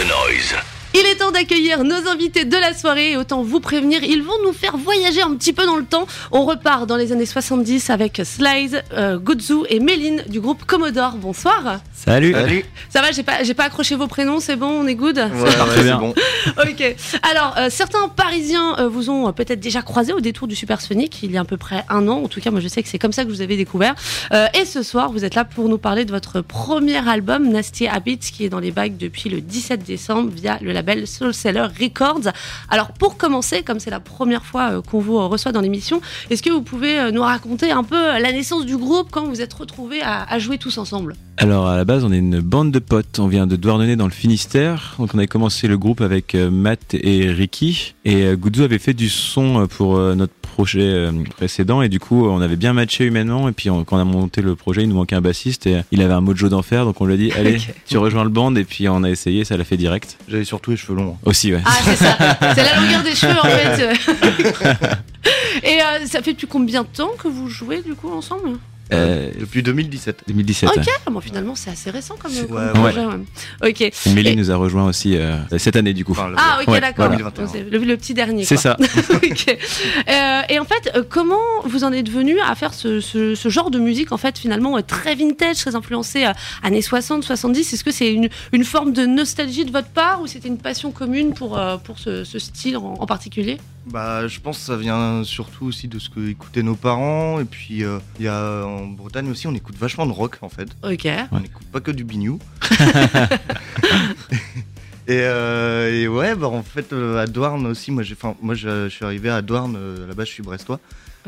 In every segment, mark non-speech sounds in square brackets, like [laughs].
the noise. Il est temps d'accueillir nos invités de la soirée et autant vous prévenir, ils vont nous faire voyager un petit peu dans le temps. On repart dans les années 70 avec Slice, euh, Gozu et Méline du groupe Commodore. Bonsoir. Salut. Salut. Ça va, j'ai pas, j'ai pas accroché vos prénoms, c'est bon, on est good Ouais, Très ouais, bien. c'est bon. [laughs] Ok. Alors, euh, certains Parisiens euh, vous ont euh, peut-être déjà croisé au détour du Supersonic il y a à peu près un an. En tout cas, moi, je sais que c'est comme ça que vous avez découvert. Euh, et ce soir, vous êtes là pour nous parler de votre premier album, Nasty Habits, qui est dans les bacs depuis le 17 décembre via le label Soul Seller Records. Alors, pour commencer, comme c'est la première fois euh, qu'on vous reçoit dans l'émission, est-ce que vous pouvez euh, nous raconter un peu euh, la naissance du groupe quand vous êtes retrouvés à, jouer tous ensemble? Alors à la base, on est une bande de potes. On vient de Douarnenez dans le Finistère. Donc on a commencé le groupe avec Matt et Ricky. Et euh, Goudzo avait fait du son pour notre projet euh, précédent. Et du coup, on avait bien matché humainement. Et puis on- quand on a monté le projet, il nous manquait un bassiste. Et il avait un mojo d'enfer. Donc on lui a dit, [laughs] allez, tu rejoins le band. Et puis on a essayé, ça l'a fait direct. J'avais surtout les cheveux longs. Aussi, ouais. Ah, c'est ça. [laughs] C'est la longueur des cheveux, en fait. [laughs] Et euh, ça fait depuis combien de temps que vous jouez, du coup, ensemble? Euh, Depuis 2017. 2017. Ok, ouais. bon, finalement, c'est assez récent comme, comme Ouais, projet. ouais. Ok. Mélie Et- nous a rejoint aussi euh, cette année, du coup. Enfin, le- Ah, ok, Ouais, d'accord. voilà. Le, le petit dernier. C'est ça. [laughs] Euh, et en fait, euh, comment vous en êtes venu à faire ce, ce- ce genre de musique, en fait, finalement, très vintage, très influencé euh, années 60, 70 Est-ce que c'est une, une forme de nostalgie de votre part ou c'était une passion commune pour, euh, pour ce, ce style en, en particulier? Bah, je pense que ça vient surtout aussi de ce que écoutaient nos parents. Et puis, euh, il y a en Bretagne aussi, on écoute vachement de rock en fait. Ok. On n'écoute pas que du bignou. [laughs] [laughs] et, euh, et ouais, bah en fait, euh, à Douarn aussi, moi, j'ai, enfin, moi je, je suis arrivé à Douarn, euh, là-bas je suis brestois,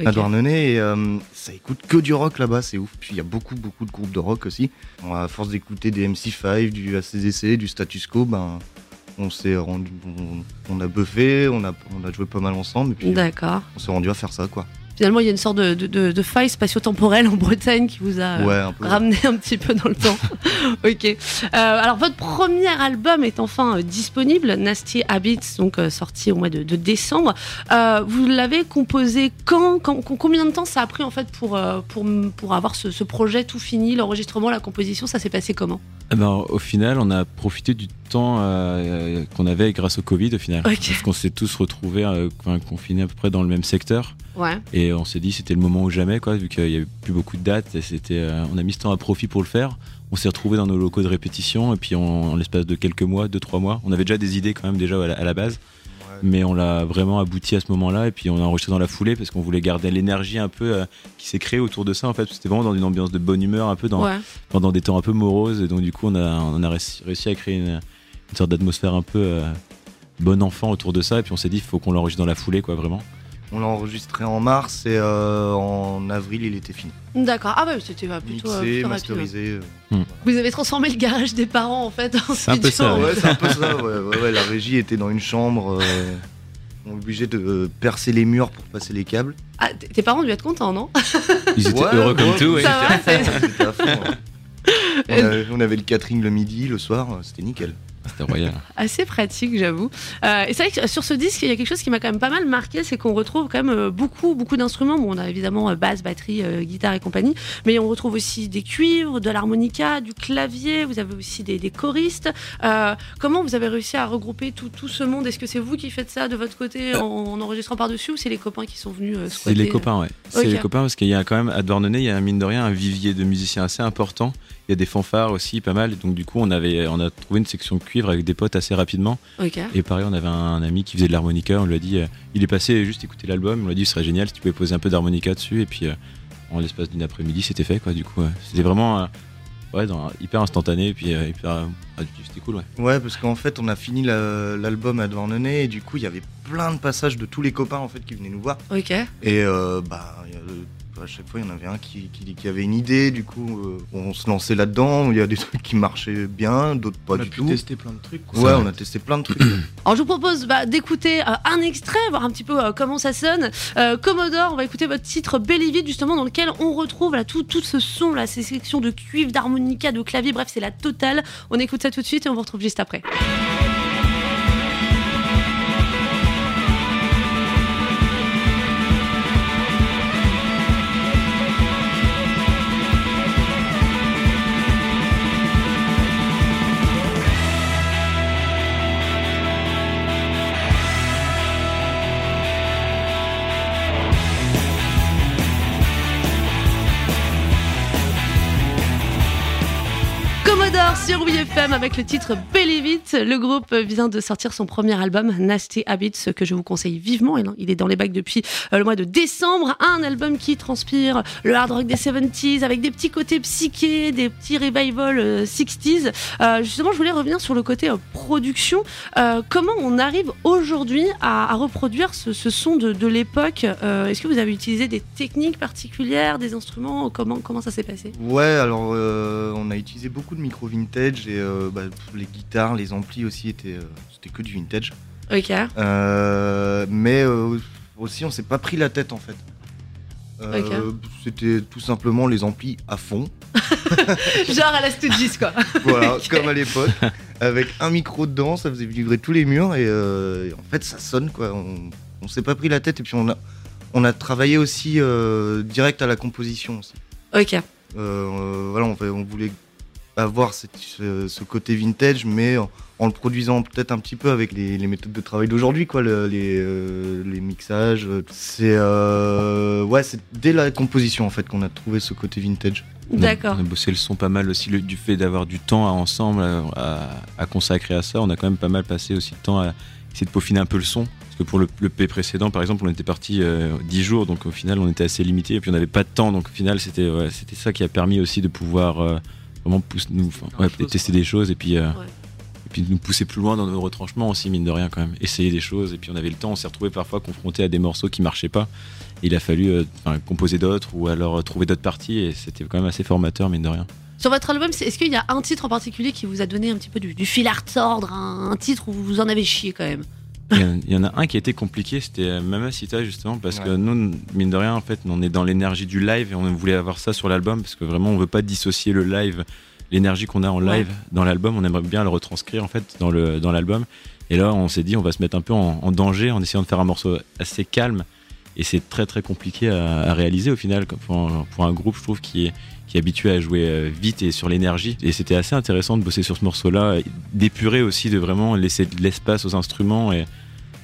à Douarnenez, et euh, ça écoute que du rock là-bas, c'est ouf. Puis il y a beaucoup, beaucoup de groupes de rock aussi. Bon, à force d'écouter des MC5, du ACDC, du Status Quo, ben. On s'est rendu, on, on a buffé, on a, on a joué pas mal ensemble, et puis D'accord. on s'est rendu à faire ça, quoi. Finalement, il y a une sorte de, de, de- de faille spatio-temporelle en Bretagne qui vous a euh, Ouais, un peu. ramené un petit peu dans le temps. [laughs] ok. Euh, alors, votre premier album est enfin euh, disponible, Nasty Habits, donc euh, sorti au mois de, de décembre. Euh, vous l'avez composé quand, quand- Combien de temps ça a pris en fait pour, pour, pour avoir ce, ce projet tout fini, l'enregistrement, la composition Ça s'est passé comment? Eh ben, au final, on a profité du temps euh, qu'on avait grâce au Covid, au final. Ok. Parce qu'on s'est tous retrouvés euh, confinés à peu près dans le même secteur. Ouais. Et on s'est dit c'était le moment ou jamais, quoi, vu qu'il y avait plus beaucoup de dates. Et c'était, euh, on a mis ce temps à profit pour le faire. On s'est retrouvés dans nos locaux de répétition. Et puis, en l'espace de quelques mois, deux, trois mois, on avait déjà des idées quand même déjà à la, à la base. Mais on l'a vraiment abouti à ce moment-là. Et puis, on a enregistré dans la foulée parce qu'on voulait garder l'énergie un peu euh, qui s'est créée autour de ça. En fait, c'était vraiment dans une ambiance de bonne humeur, un peu dans, ouais. pendant des temps un peu moroses. Et donc, du coup, on a, on a réussi, réussi à créer une, une sorte d'atmosphère un peu euh, bon enfant autour de ça. Et puis, on s'est dit, il faut qu'on l'enregistre dans la foulée, quoi, vraiment. On l'a enregistré en mars et euh, en avril il était fini. D'accord. Ah ouais, c'était euh, plutôt, Mixé, plutôt masterisé. euh. Vous avez transformé le garage des parents en fait en C'est un peu ça, Ouais, c'est un peu ça. Ouais, ouais, ouais, la régie était dans une chambre. euh, on est obligé de percer les murs pour passer les câbles. Ah, tes parents ont dû être contents, non? [laughs] Ils étaient Ouais, heureux comme tout. ouais. Ça va, c'est- C'était à fond, ouais. [laughs] on, avait, on avait le catering le midi, le soir, c'était nickel. C'était royal. Assez pratique, j'avoue. Euh, et c'est vrai que sur ce disque, il y a quelque chose qui m'a quand même pas mal marqué, c'est qu'on retrouve quand même euh, beaucoup, beaucoup d'instruments. Bon, on a évidemment euh, basse, batterie, euh, guitare et compagnie, mais on retrouve aussi des cuivres, de l'harmonica, du clavier. Vous avez aussi des, des choristes. Euh, comment vous avez réussi à regrouper tout, tout ce monde? Est-ce que c'est vous qui faites ça de votre côté en, en enregistrant par dessus ou c'est les copains qui sont venus C'est les copains, ouais. C'est les copains parce qu'il y a quand même à Douarnenez, il y a mine de rien un vivier de musiciens assez important. Il y a des fanfares aussi, pas mal. Donc du coup, on avait, on a trouvé une section de cuivre avec des potes assez rapidement. Et pareil, on avait un ami qui faisait de l'harmonica. On lui a dit, euh, il est passé juste écouter l'album. On lui a dit, ce serait génial si tu pouvais poser un peu d'harmonica dessus. Et puis, euh, en l'espace d'une après-midi, c'était fait, quoi. Du coup, c'était vraiment, euh, ouais, dans- hyper instantané. Et puis, euh, hyper, ah, c'était cool, ouais. Ouais, parce qu'en fait, on a fini la- l'album à Douarnenez et du coup, il y avait plein de passages de tous les copains en fait qui venaient nous voir. Ok. Et euh, bah, à chaque fois, il y en avait un qui, qui, qui avait une idée. Du coup, euh, on se lançait là-dedans. Il y a des trucs qui marchaient bien, d'autres pas on a du pu tout. tester plein de trucs. quoi. Ouais, on a testé plein de trucs. [coughs] Alors je vous propose bah, d'écouter euh, un extrait, voir un petit peu euh, comment ça sonne. Euh, Commodore, on va écouter votre titre Belleville justement dans lequel on retrouve là, tout, tout ce son, là, ces sections de cuivre, d'harmonica, de clavier, bref c'est la totale. On écoute ça tout de suite et on vous retrouve juste après. Sur WFM avec le titre Believe It. Le groupe vient de sortir son premier album Nasty Habits que je vous conseille vivement. Il est dans les bacs depuis euh, le mois de décembre. Un album qui transpire le hard rock des 70s avec des petits côtés psychés, des petits revival 60s. Euh, euh, justement, je voulais revenir sur le côté production. comment on arrive aujourd'hui à, reproduire ce, son de, l'époque? Est-ce que vous avez utilisé des techniques particulières, des instruments? Comment, comment ça s'est passé? Ouais, alors on a utilisé beaucoup de micro vintage et euh, bah, les guitares, les amplis aussi étaient euh, c'était que du vintage. Ok. Euh, mais aussi on s'est pas pris la tête en fait. C'était tout simplement les amplis à fond. [laughs] Genre à la Stooges quoi. [laughs] voilà, comme à l'époque. Avec un micro dedans, ça faisait vibrer tous les murs et, en fait ça sonne quoi. On, on s'est pas pris la tête et puis on a, on a travaillé aussi direct à la composition aussi. Ok. voilà, on, on voulait avoir ce, côté vintage, mais en, le produisant peut-être un petit peu avec les, méthodes de travail d'aujourd'hui, quoi, les, euh, les, mixages. C'est euh, ouais, c'est dès la composition en fait qu'on a trouvé ce côté vintage. D'accord. On a bossé le son pas mal aussi du fait d'avoir du temps ensemble à, consacrer à ça. On a quand même pas mal passé aussi de temps à essayer de peaufiner un peu le son. Parce que pour le, P précédent, par exemple, on était parti 10 euh, jours, donc au final, on était assez limité et puis on n'avait pas de temps. Donc au final, c'était c'était ça qui a permis aussi de pouvoir vraiment pousse, nous, tester des choses et puis, euh, et puis nous pousser plus loin dans nos retranchements aussi, mine de rien, quand même. Essayer des choses. Et puis on avait le temps, on s'est retrouvé parfois confronté à des morceaux qui marchaient pas. il a fallu euh, composer d'autres ou alors euh, trouver d'autres parties et c'était quand même assez formateur, mine de rien. Sur votre album, est-ce qu'il y a un titre en particulier qui vous a donné un petit peu du, fil à retordre, un, titre où vous en avez chié quand même? Il y, en a un qui a été compliqué, c'était Mamacita justement, parce que nous, mine de rien, en fait, on est dans l'énergie du live et on voulait avoir ça sur l'album parce que vraiment, on veut pas dissocier le live, l'énergie qu'on a en live dans l'album, on aimerait bien le retranscrire en fait dans le dans l'album. Et là, on s'est dit, on va se mettre un peu en, danger en essayant de faire un morceau assez calme. Et c'est très très compliqué à, réaliser au final pour, pour, un groupe, je trouve, qui est, qui est habitué à jouer euh, vite et sur l'énergie. Et c'était assez intéressant de bosser sur ce morceau-là, d'épurer aussi, de vraiment laisser de l'espace aux instruments et,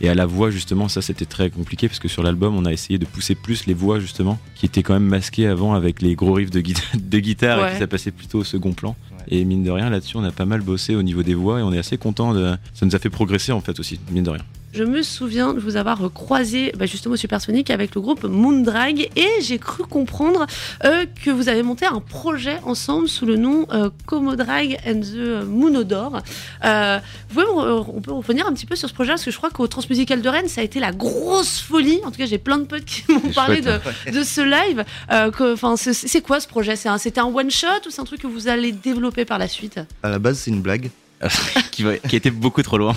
et à la voix, justement, ça c'était très compliqué parce que sur l'album, on a essayé de pousser plus les voix, justement, qui étaient quand même masquées avant avec les gros riffs de, [laughs] de guitare et qui ça passait plutôt au second plan. Et mine de rien, là-dessus, on a pas mal bossé au niveau des voix et on est assez content. De... Ça nous a fait progresser en fait aussi, mine de rien. Je me souviens de vous avoir croisé bah, justement au Supersonic avec le groupe Moondrag et j'ai cru comprendre euh, que vous avez monté un projet ensemble sous le nom euh, Comodrag and the Moonodor. Euh, vous on peut revenir un petit peu sur ce projet parce que je crois qu'au Transmusical de Rennes ça a été la grosse folie. En tout cas, j'ai plein de potes qui m'ont parlé de, de, ce live. Enfin, c'est quoi ce projet? C'était un, un one shot ou c'est un truc que vous allez développer par la suite? À la base, c'est une blague. [laughs] qui, qui, était beaucoup trop loin.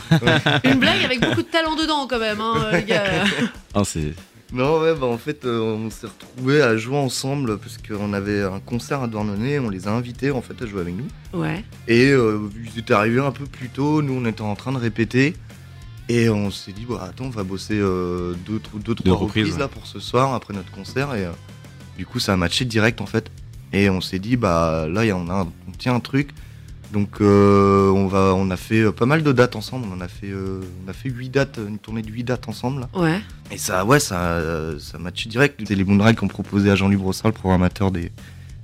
Une blague avec beaucoup de talent dedans quand même, hein, les gars. [laughs] Non, ouais, bah en fait, euh, on s'est retrouvés à jouer ensemble parce qu'on avait un concert à Douarnenez, on les a invités en fait à jouer avec nous. Ouais. Et euh, ils étaient arrivés un peu plus tôt, nous on était en train de répéter. Et on s'est dit, bah, attends, on va bosser euh, deux, deux, trois reprises, là pour ce soir après notre concert. Et du coup, ça a matché direct en fait. Et on s'est dit, bah là, on, a on tient un truc donc euh, on va, on a fait euh, pas mal de dates ensemble. On a fait, euh, on a fait huit dates, une tournée de 8 dates ensemble. Ouais. Et ça, ouais, ça, direct. C'était les Moonride qu'on proposé à Jean-Louis Brossard, le programmateur des,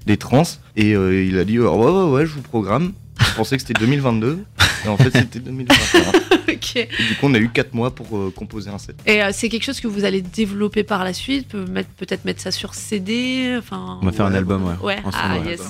des trans. Et il a dit ouais, ouais, ouais, je vous programme. Je pensais que c'était 2022. Et en fait, c'était 2021. [laughs] ok. Et du coup, on a eu 4 mois pour composer un set. Et c'est quelque chose que vous allez développer par la suite? Peut-être mettre, ça sur CD enfin, On va faire un album, ouais. Ouais, ah, yes.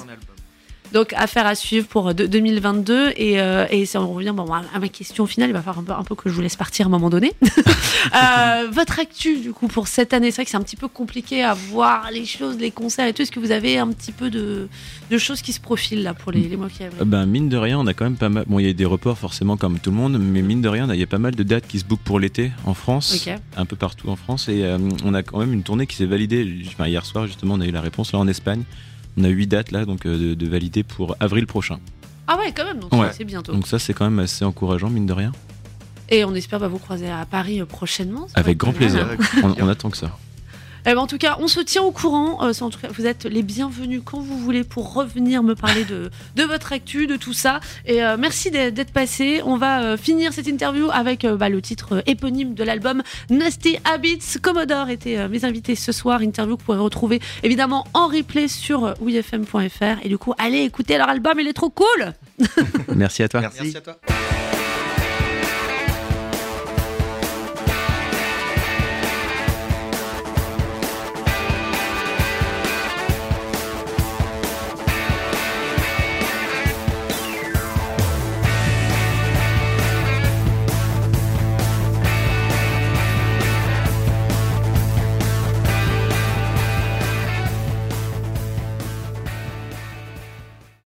Donc affaire à suivre pour 2022 euh, et, euh, et si on revient bon, à ma question finale, il va falloir un peu, un peu que je vous laisse partir à un moment donné. [laughs] euh, votre actu du coup pour cette année, c'est vrai que c'est un petit peu compliqué à voir les choses, les concerts et tout. Est-ce que vous avez un petit peu de, de choses qui se profilent là pour les, les mois qui arrivent? Ben mine de rien, on a quand même pas mal. Bon, il y a des reports forcément comme tout le monde, mais mine de rien, il y a pas mal de dates qui se bookent pour l'été en France, un peu partout en France, et euh, on a quand même une tournée qui s'est validée. Enfin, hier soir justement, on a eu la réponse là en Espagne. On a 8 dates là, donc euh, de, valider pour avril prochain. Ah ouais, quand même, donc c'est bientôt. Donc ça, c'est quand même assez encourageant, mine de rien. Et on espère bah, vous croiser à Paris euh, prochainement. Avec grand plaisir. on attend que ça. Eh ben, en tout cas, on se tient au courant. Euh, en tout cas, vous êtes les bienvenus quand vous voulez pour revenir me parler de, de votre actu, de tout ça. Et euh, merci d'être passé. On va euh, finir cette interview avec bah, le titre éponyme de l'album Nasty Habits. Commodore était mes invités ce soir. Interview que vous pourrez retrouver évidemment en replay sur wifm.fr. Et du coup, allez écouter leur album, il est trop cool. [laughs] merci à toi. Merci à toi.